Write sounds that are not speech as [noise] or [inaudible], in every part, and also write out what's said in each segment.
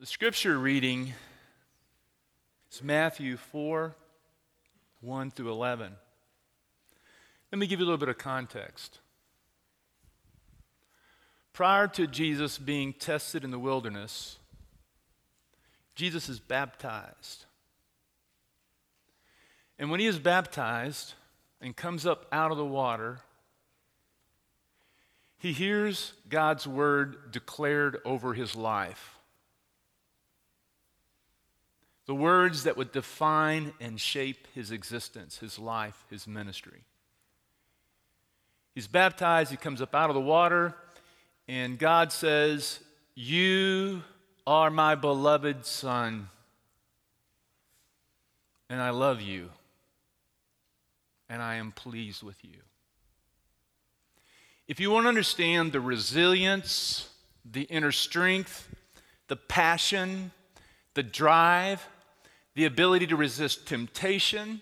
The scripture reading is Matthew 4 1 through 11. Let me give you a little bit of context. Prior to Jesus being tested in the wilderness, Jesus is baptized. And when he is baptized and comes up out of the water, he hears God's word declared over his life the words that would define and shape his existence, his life, his ministry. He's baptized, he comes up out of the water, and God says, You are my beloved Son, and I love you, and I am pleased with you. If you want to understand the resilience, the inner strength, the passion, the drive, the ability to resist temptation,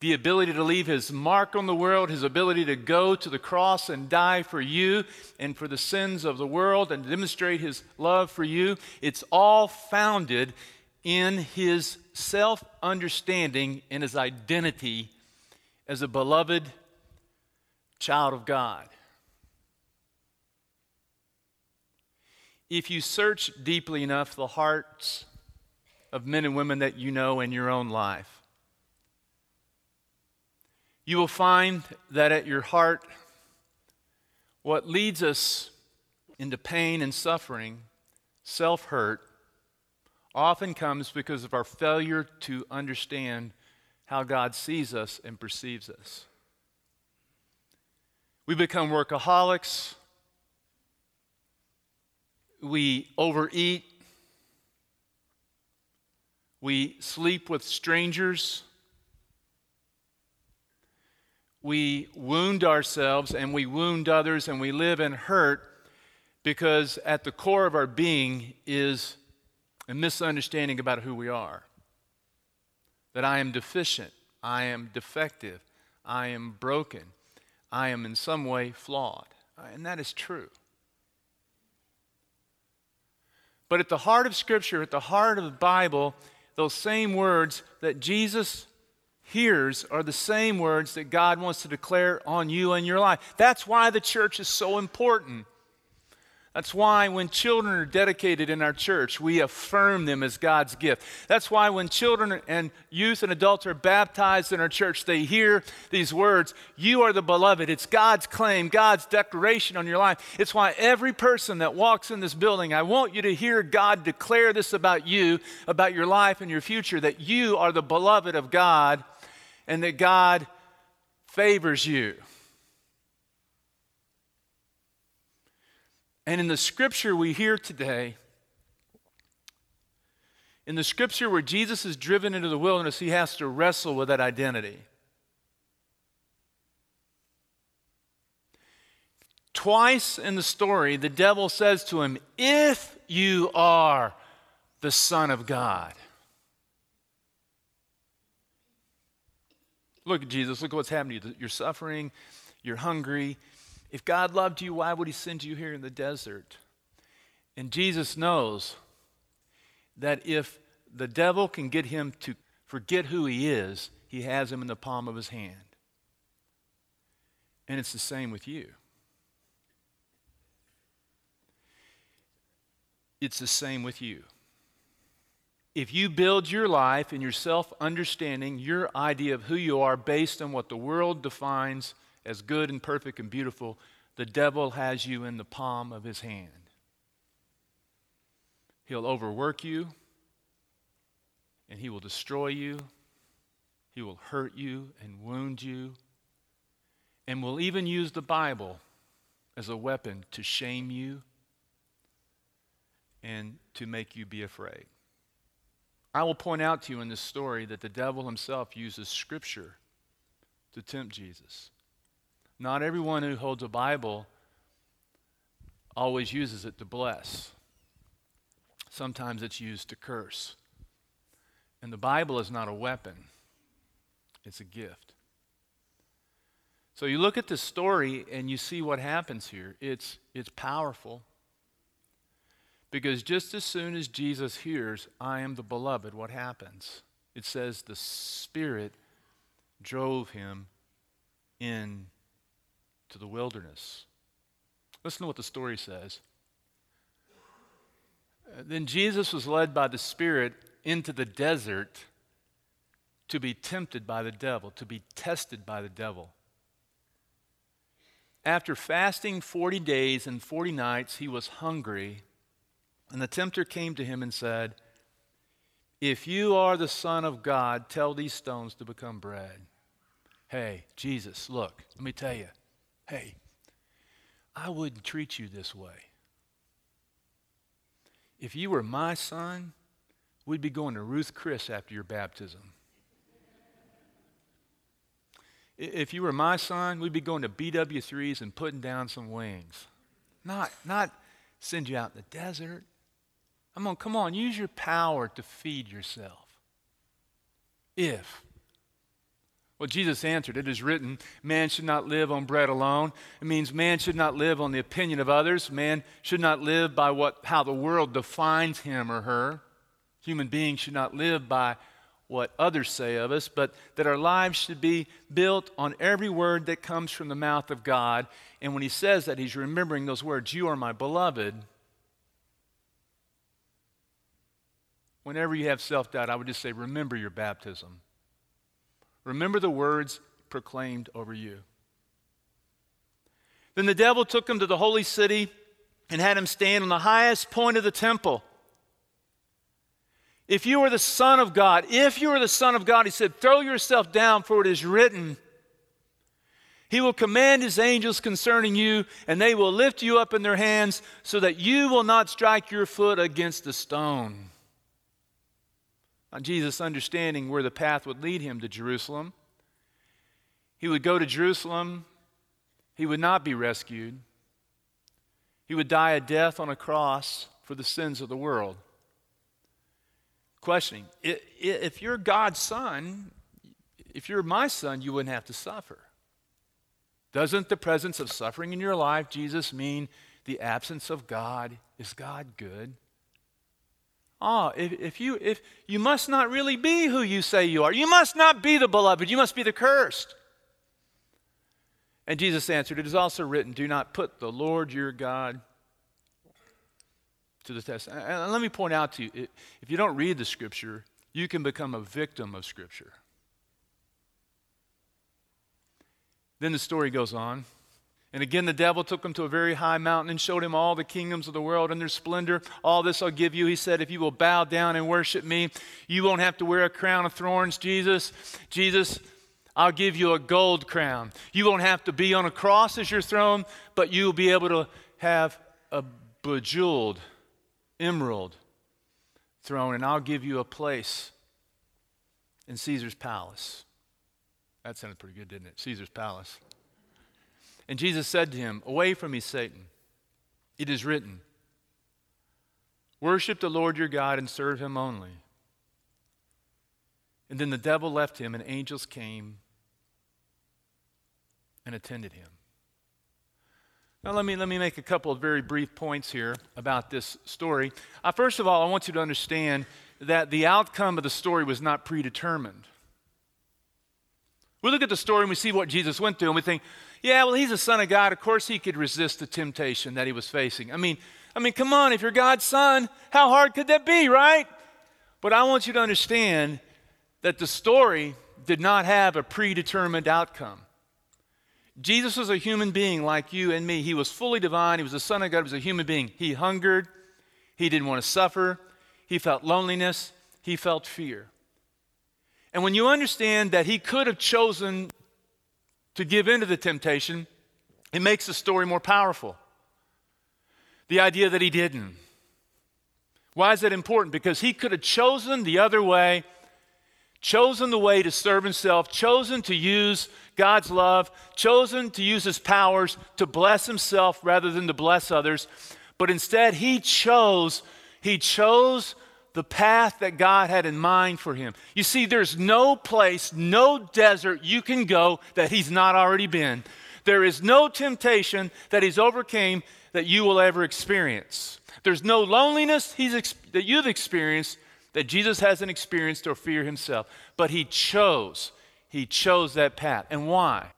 the ability to leave his mark on the world, his ability to go to the cross and die for you and for the sins of the world and demonstrate his love for you. It's all founded in his self understanding and his identity as a beloved child of God. If you search deeply enough the hearts of men and women that you know in your own life. You will find that at your heart, what leads us into pain and suffering, self hurt, often comes because of our failure to understand how God sees us and perceives us. We become workaholics. We overeat. We sleep with strangers. We wound ourselves and we wound others and we live in hurt because at the core of our being is a misunderstanding about who we are. That I am deficient, I am defective, I am broken, I am in some way flawed. Uh, and that is true. But at the heart of Scripture, at the heart of the Bible, those same words that Jesus hears are the same words that God wants to declare on you and your life. That's why the church is so important. That's why when children are dedicated in our church, we affirm them as God's gift. That's why when children and youth and adults are baptized in our church, they hear these words You are the beloved. It's God's claim, God's declaration on your life. It's why every person that walks in this building, I want you to hear God declare this about you, about your life and your future that you are the beloved of God and that God favors you. And in the scripture we hear today, in the scripture where Jesus is driven into the wilderness, he has to wrestle with that identity. Twice in the story, the devil says to him, If you are the Son of God. Look at Jesus. Look at what's happening to you. You're suffering. You're hungry. If God loved you, why would He send you here in the desert? And Jesus knows that if the devil can get him to forget who he is, he has him in the palm of his hand. And it's the same with you. It's the same with you. If you build your life and your self understanding, your idea of who you are based on what the world defines as good and perfect and beautiful, the devil has you in the palm of his hand. He'll overwork you, and he will destroy you. He will hurt you and wound you, and will even use the Bible as a weapon to shame you and to make you be afraid. I will point out to you in this story that the devil himself uses Scripture to tempt Jesus. Not everyone who holds a Bible always uses it to bless. Sometimes it's used to curse. And the Bible is not a weapon, it's a gift. So you look at this story and you see what happens here. It's, it's powerful Because just as soon as Jesus hears, I am the beloved, what happens? It says the Spirit drove him in to the wilderness. Listen to what the story says. Uh, then Jesus was led by the Spirit into the desert to be tempted by the devil, to be tested by the devil. After fasting 40 days and 40 nights, he was hungry. And the tempter came to him and said, If you are the Son of God, tell these stones to become bread. Hey, Jesus, look, let me tell you. Hey, I wouldn't treat you this way. If you were my son, we'd be going to Ruth Chris after your baptism. If you were my son, we'd be going to BW3s and putting down some wings. Not, not send you out in the desert. Come on, come on, use your power to feed yourself. If. Well, Jesus answered, It is written, man should not live on bread alone. It means man should not live on the opinion of others. Man should not live by what, how the world defines him or her. Human beings should not live by what others say of us, but that our lives should be built on every word that comes from the mouth of God. And when he says that, he's remembering those words, You are my beloved. Whenever you have self doubt, I would just say, remember your baptism. Remember the words proclaimed over you. Then the devil took him to the holy city and had him stand on the highest point of the temple. If you are the Son of God, if you are the Son of God, he said, throw yourself down, for it is written, He will command His angels concerning you, and they will lift you up in their hands, so that you will not strike your foot against a stone. On Jesus understanding where the path would lead him to Jerusalem, he would go to Jerusalem, he would not be rescued, he would die a death on a cross for the sins of the world. Questioning if you're God's son, if you're my son, you wouldn't have to suffer. Doesn't the presence of suffering in your life, Jesus, mean the absence of God? Is God good? Ah, if, if, you, if you must not really be who you say you are, you must not be the beloved, you must be the cursed. And Jesus answered, It is also written, Do not put the Lord your God to the test. And let me point out to you if you don't read the scripture, you can become a victim of scripture. Then the story goes on. And again, the devil took him to a very high mountain and showed him all the kingdoms of the world and their splendor. All this I'll give you. He said, If you will bow down and worship me, you won't have to wear a crown of thorns, Jesus. Jesus, I'll give you a gold crown. You won't have to be on a cross as your throne, but you'll be able to have a bejeweled emerald throne, and I'll give you a place in Caesar's palace. That sounded pretty good, didn't it? Caesar's palace. And Jesus said to him, Away from me, Satan. It is written, Worship the Lord your God and serve him only. And then the devil left him, and angels came and attended him. Now, let me, let me make a couple of very brief points here about this story. Uh, first of all, I want you to understand that the outcome of the story was not predetermined. We look at the story and we see what Jesus went through, and we think, yeah, well, he's a son of God. Of course, he could resist the temptation that he was facing. I mean, I mean, come on, if you're God's son, how hard could that be, right? But I want you to understand that the story did not have a predetermined outcome. Jesus was a human being like you and me. He was fully divine. He was the Son of God. He was a human being. He hungered. He didn't want to suffer. He felt loneliness. He felt fear. And when you understand that he could have chosen to give in to the temptation, it makes the story more powerful. The idea that he didn't. Why is that important? Because he could have chosen the other way, chosen the way to serve himself, chosen to use God's love, chosen to use his powers to bless himself rather than to bless others. But instead, he chose, he chose the path that God had in mind for him. You see, there's no place, no desert you can go that he's not already been. There is no temptation that he's overcame that you will ever experience. There's no loneliness ex- that you've experienced that Jesus hasn't experienced or fear himself. But he chose. He chose that path. And why?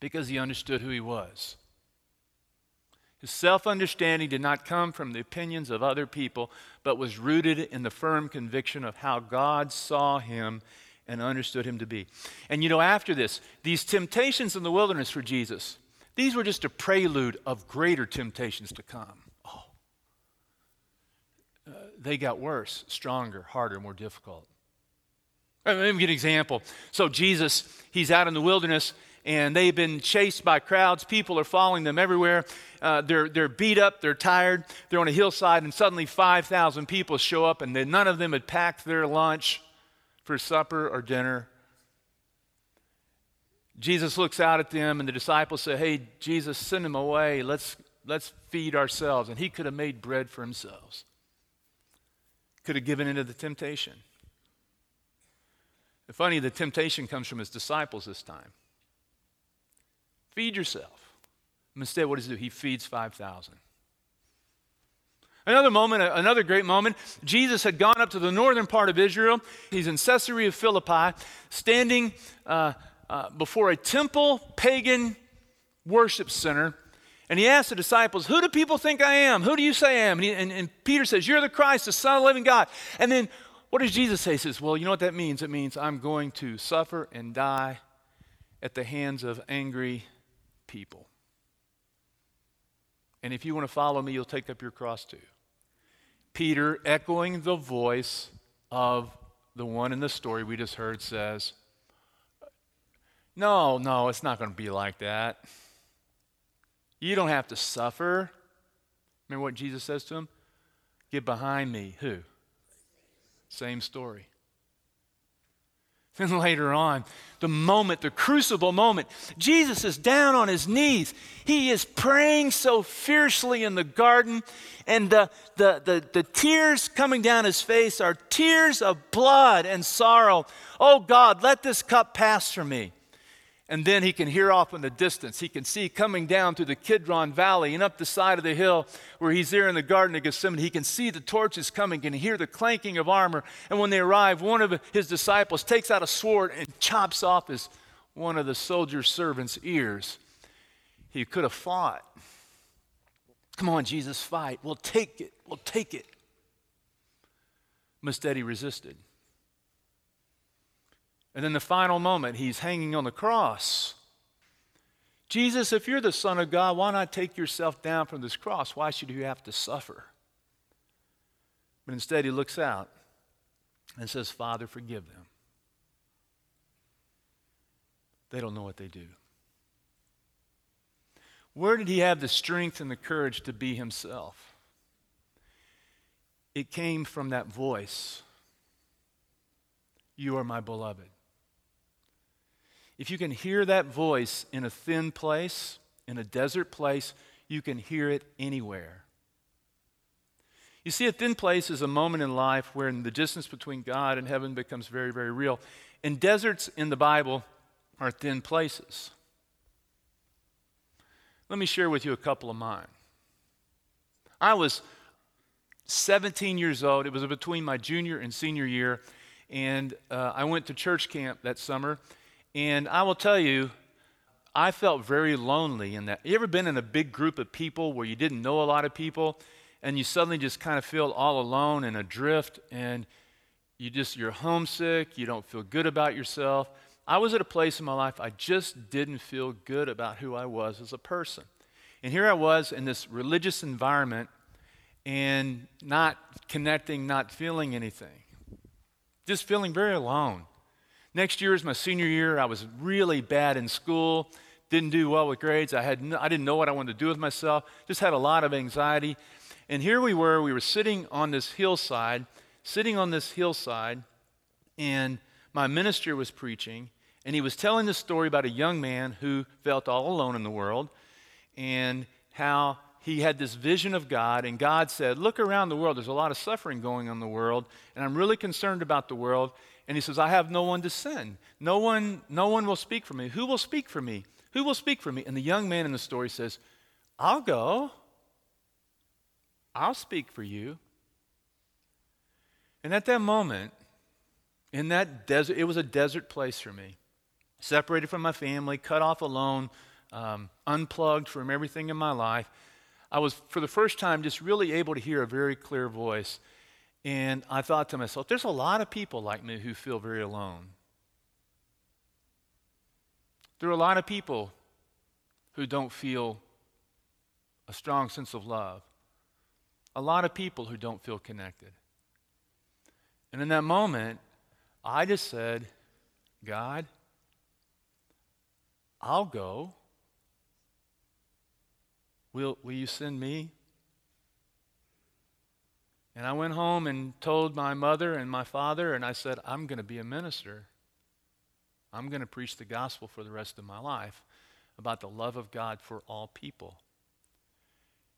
Because he understood who he was. His self understanding did not come from the opinions of other people, but was rooted in the firm conviction of how God saw him and understood him to be. And you know, after this, these temptations in the wilderness for Jesus, these were just a prelude of greater temptations to come. Oh. Uh, they got worse, stronger, harder, more difficult. Let me give you an example. So, Jesus, he's out in the wilderness and they've been chased by crowds. People are following them everywhere. Uh, they're, they're beat up, they're tired, they're on a hillside, and suddenly 5,000 people show up, and none of them had packed their lunch for supper or dinner. Jesus looks out at them, and the disciples say, Hey, Jesus, send them away. Let's, let's feed ourselves. And he could have made bread for himself, could have given into the temptation. Funny, the temptation comes from his disciples this time. Feed yourself. Instead, what does he do? He feeds 5,000. Another moment, another great moment, Jesus had gone up to the northern part of Israel. He's in Caesarea Philippi, standing uh, uh, before a temple pagan worship center. And he asked the disciples, Who do people think I am? Who do you say I am? And, he, and, and Peter says, You're the Christ, the Son of the living God. And then what does Jesus say? He says, Well, you know what that means? It means I'm going to suffer and die at the hands of angry people. And if you want to follow me, you'll take up your cross too. Peter, echoing the voice of the one in the story we just heard, says, No, no, it's not going to be like that. You don't have to suffer. Remember what Jesus says to him? Get behind me. Who? Same story. [laughs] Then later on, the moment, the crucible moment, Jesus is down on his knees. He is praying so fiercely in the garden, and the, the, the, the tears coming down his face are tears of blood and sorrow. Oh God, let this cup pass from me. And then he can hear off in the distance. He can see coming down through the Kidron Valley and up the side of the hill where he's there in the Garden of Gethsemane. He can see the torches coming and hear the clanking of armor. And when they arrive, one of his disciples takes out a sword and chops off his, one of the soldier servant's ears. He could have fought. Come on, Jesus, fight. We'll take it. We'll take it. Instead, resisted. And then the final moment, he's hanging on the cross. Jesus, if you're the Son of God, why not take yourself down from this cross? Why should you have to suffer? But instead, he looks out and says, Father, forgive them. They don't know what they do. Where did he have the strength and the courage to be himself? It came from that voice You are my beloved. If you can hear that voice in a thin place, in a desert place, you can hear it anywhere. You see, a thin place is a moment in life where the distance between God and heaven becomes very, very real. And deserts in the Bible are thin places. Let me share with you a couple of mine. I was 17 years old. It was between my junior and senior year. And uh, I went to church camp that summer. And I will tell you, I felt very lonely in that. You ever been in a big group of people where you didn't know a lot of people and you suddenly just kind of feel all alone and adrift and you just you're homesick, you don't feel good about yourself. I was at a place in my life I just didn't feel good about who I was as a person. And here I was in this religious environment and not connecting, not feeling anything. Just feeling very alone. Next year is my senior year. I was really bad in school, didn't do well with grades. I, had no, I didn't know what I wanted to do with myself, just had a lot of anxiety. And here we were, we were sitting on this hillside, sitting on this hillside, and my minister was preaching, and he was telling the story about a young man who felt all alone in the world and how he had this vision of God, and God said, Look around the world. There's a lot of suffering going on in the world, and I'm really concerned about the world. And he says, I have no one to send. No one, no one will speak for me. Who will speak for me? Who will speak for me? And the young man in the story says, I'll go. I'll speak for you. And at that moment, in that desert, it was a desert place for me. Separated from my family, cut off alone, um, unplugged from everything in my life. I was, for the first time, just really able to hear a very clear voice. And I thought to myself, there's a lot of people like me who feel very alone. There are a lot of people who don't feel a strong sense of love. A lot of people who don't feel connected. And in that moment, I just said, God, I'll go. Will, will you send me? And I went home and told my mother and my father, and I said, I'm going to be a minister. I'm going to preach the gospel for the rest of my life about the love of God for all people.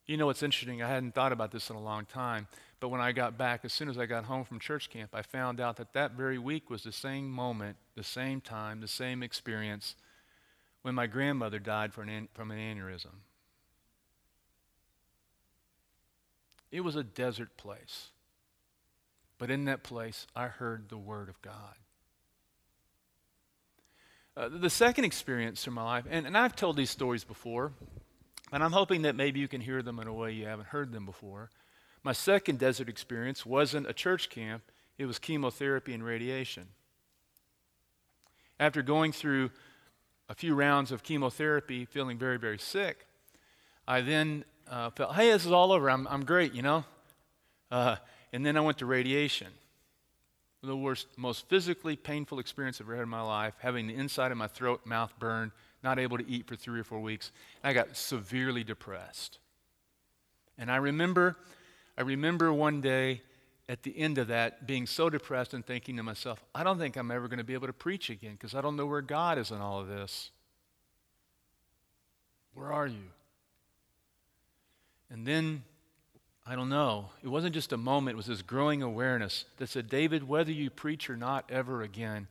You know what's interesting? I hadn't thought about this in a long time, but when I got back, as soon as I got home from church camp, I found out that that very week was the same moment, the same time, the same experience when my grandmother died from an aneurysm. It was a desert place. But in that place, I heard the Word of God. Uh, the second experience in my life, and, and I've told these stories before, and I'm hoping that maybe you can hear them in a way you haven't heard them before. My second desert experience wasn't a church camp, it was chemotherapy and radiation. After going through a few rounds of chemotherapy, feeling very, very sick, I then uh, felt, hey, this is all over. I'm, I'm great, you know? Uh, and then I went to radiation the worst, most physically painful experience I've ever had in my life, having the inside of my throat, mouth burned, not able to eat for three or four weeks. I got severely depressed. And I remember, I remember one day at the end of that being so depressed and thinking to myself, I don't think I'm ever going to be able to preach again because I don't know where God is in all of this. Where are you? And then I don't know. It wasn't just a moment, it was this growing awareness that said, David, whether you preach or not ever again,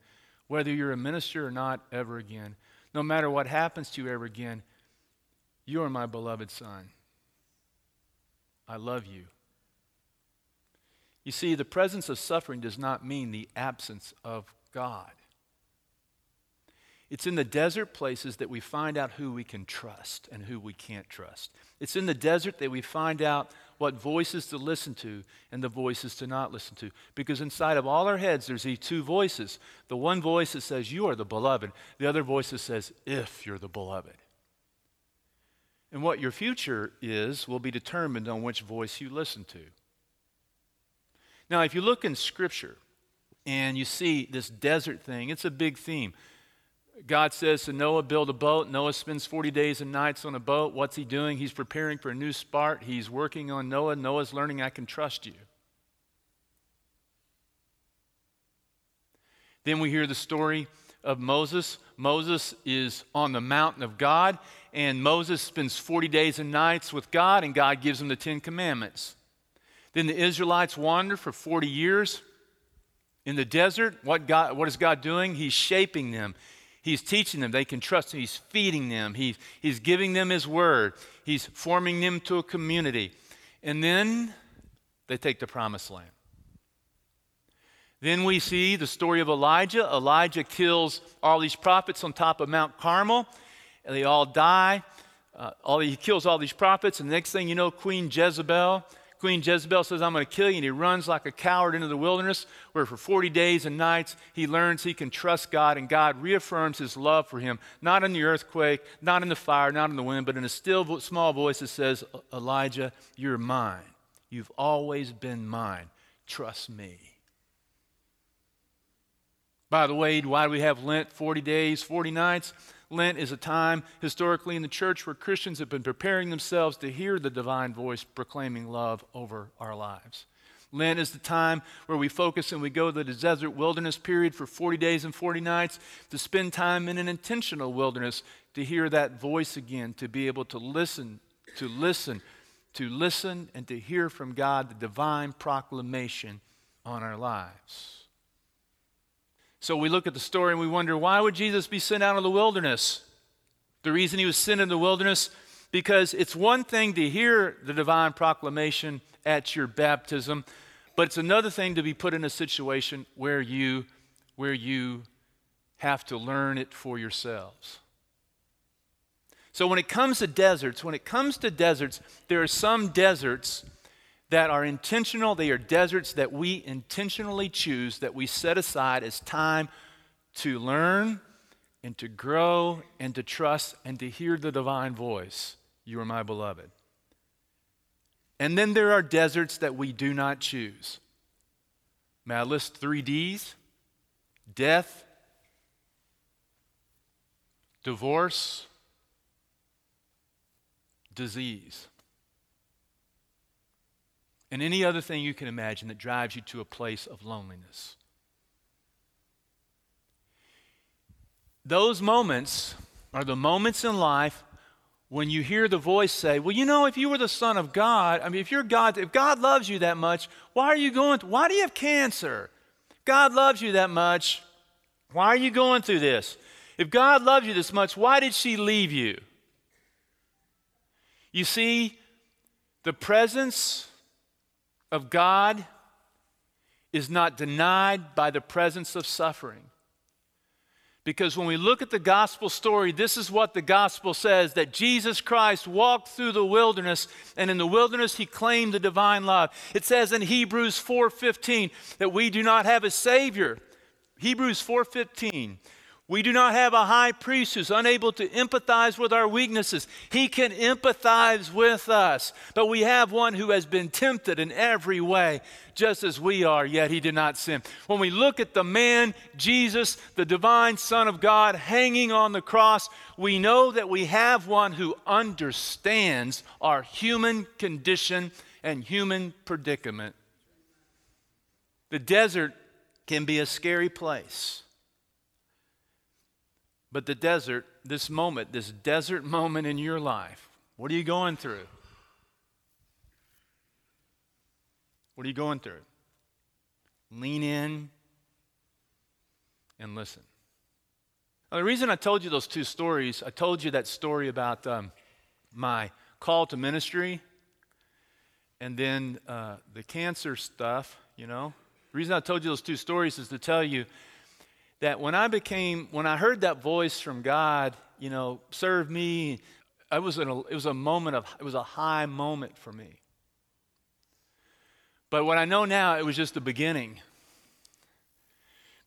whether you're a minister or not ever again, no matter what happens to you ever again, you are my beloved son. I love you. You see, the presence of suffering does not mean the absence of God. It's in the desert places that we find out who we can trust and who we can't trust. It's in the desert that we find out what voices to listen to and the voices to not listen to. Because inside of all our heads, there's these two voices. The one voice that says, You are the beloved, the other voice that says, If you're the beloved. And what your future is will be determined on which voice you listen to. Now, if you look in Scripture and you see this desert thing, it's a big theme. God says to Noah, build a boat. Noah spends 40 days and nights on a boat. What's he doing? He's preparing for a new start. He's working on Noah. Noah's learning, I can trust you. Then we hear the story of Moses. Moses is on the mountain of God, and Moses spends 40 days and nights with God, and God gives him the Ten Commandments. Then the Israelites wander for 40 years in the desert. What, God, what is God doing? He's shaping them. He's teaching them. They can trust him. He's feeding them. He's, he's giving them his word. He's forming them to a community. And then they take the promised land. Then we see the story of Elijah. Elijah kills all these prophets on top of Mount Carmel, and they all die. Uh, all, he kills all these prophets, and the next thing you know, Queen Jezebel Queen Jezebel says, I'm going to kill you. And he runs like a coward into the wilderness, where for 40 days and nights he learns he can trust God, and God reaffirms his love for him, not in the earthquake, not in the fire, not in the wind, but in a still small voice that says, Elijah, you're mine. You've always been mine. Trust me. By the way, why do we have Lent 40 days, 40 nights? Lent is a time historically in the church where Christians have been preparing themselves to hear the divine voice proclaiming love over our lives. Lent is the time where we focus and we go to the desert wilderness period for 40 days and 40 nights to spend time in an intentional wilderness to hear that voice again, to be able to listen, to listen, to listen, and to hear from God the divine proclamation on our lives. So we look at the story and we wonder why would Jesus be sent out of the wilderness? The reason he was sent in the wilderness because it's one thing to hear the divine proclamation at your baptism, but it's another thing to be put in a situation where you where you have to learn it for yourselves. So when it comes to deserts, when it comes to deserts, there are some deserts that are intentional. They are deserts that we intentionally choose, that we set aside as time to learn and to grow and to trust and to hear the divine voice. You are my beloved. And then there are deserts that we do not choose. May I list three D's? Death, divorce, disease, and any other thing you can imagine that drives you to a place of loneliness. Those moments are the moments in life when you hear the voice say, Well, you know, if you were the Son of God, I mean, if you're God, if God loves you that much, why are you going, why do you have cancer? God loves you that much, why are you going through this? If God loves you this much, why did she leave you? You see, the presence of God is not denied by the presence of suffering. Because when we look at the gospel story, this is what the gospel says that Jesus Christ walked through the wilderness and in the wilderness he claimed the divine love. It says in Hebrews 4:15 that we do not have a savior. Hebrews 4:15 we do not have a high priest who's unable to empathize with our weaknesses. He can empathize with us. But we have one who has been tempted in every way, just as we are, yet he did not sin. When we look at the man, Jesus, the divine Son of God, hanging on the cross, we know that we have one who understands our human condition and human predicament. The desert can be a scary place. But the desert, this moment, this desert moment in your life, what are you going through? What are you going through? Lean in and listen. Now, the reason I told you those two stories, I told you that story about um, my call to ministry and then uh, the cancer stuff, you know. The reason I told you those two stories is to tell you that when I became, when I heard that voice from God, you know, serve me, I was in a, it was a moment of, it was a high moment for me. But what I know now, it was just the beginning.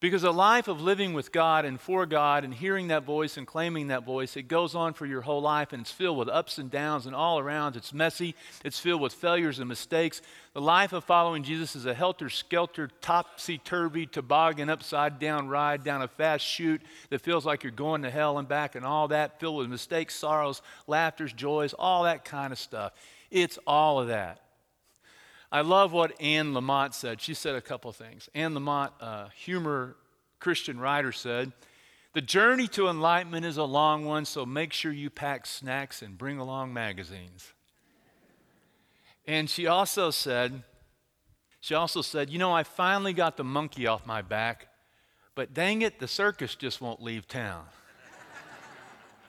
Because a life of living with God and for God and hearing that voice and claiming that voice, it goes on for your whole life and it's filled with ups and downs and all around. It's messy, it's filled with failures and mistakes. The life of following Jesus is a helter skelter, topsy turvy, toboggan, upside down ride down a fast chute that feels like you're going to hell and back and all that, filled with mistakes, sorrows, laughters, joys, all that kind of stuff. It's all of that. I love what Anne Lamott said. She said a couple things. Anne Lamott, uh, humor Christian writer, said, The journey to enlightenment is a long one, so make sure you pack snacks and bring along magazines. And she also said, she also said, You know, I finally got the monkey off my back, but dang it, the circus just won't leave town.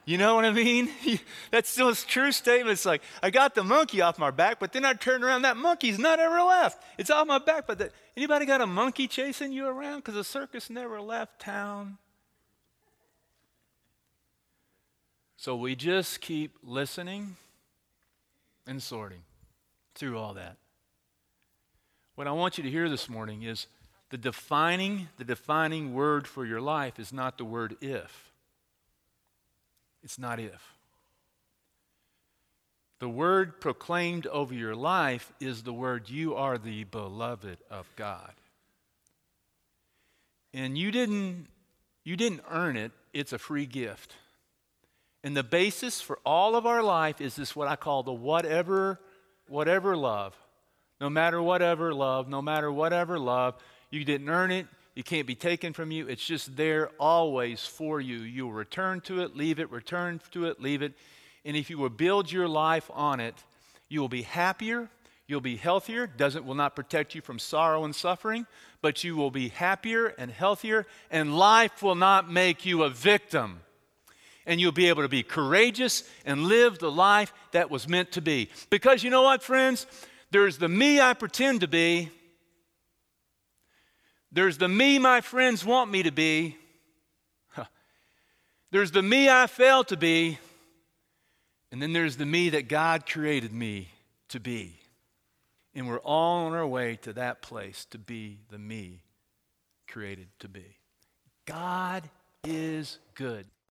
You know what I mean? [laughs] That's still a true statement. It's like, I got the monkey off my back, but then I turned around, that monkey's not ever left. It's off my back, but the, anybody got a monkey chasing you around? Because the circus never left town. So we just keep listening and sorting through all that. What I want you to hear this morning is the defining, the defining word for your life is not the word if. It's not if. The word proclaimed over your life is the word, you are the beloved of God. And you didn't, you didn't earn it, it's a free gift. And the basis for all of our life is this what I call the whatever, whatever love. No matter whatever love, no matter whatever love, you didn't earn it, it can't be taken from you. It's just there always for you. You'll return to it, leave it, return to it, leave it. And if you will build your life on it, you will be happier, you'll be healthier. Doesn't will not protect you from sorrow and suffering, but you will be happier and healthier, and life will not make you a victim. And you'll be able to be courageous and live the life that was meant to be. Because you know what, friends? There's the me I pretend to be. There's the me my friends want me to be. There's the me I fail to be. And then there's the me that God created me to be. And we're all on our way to that place to be the me created to be. God is good.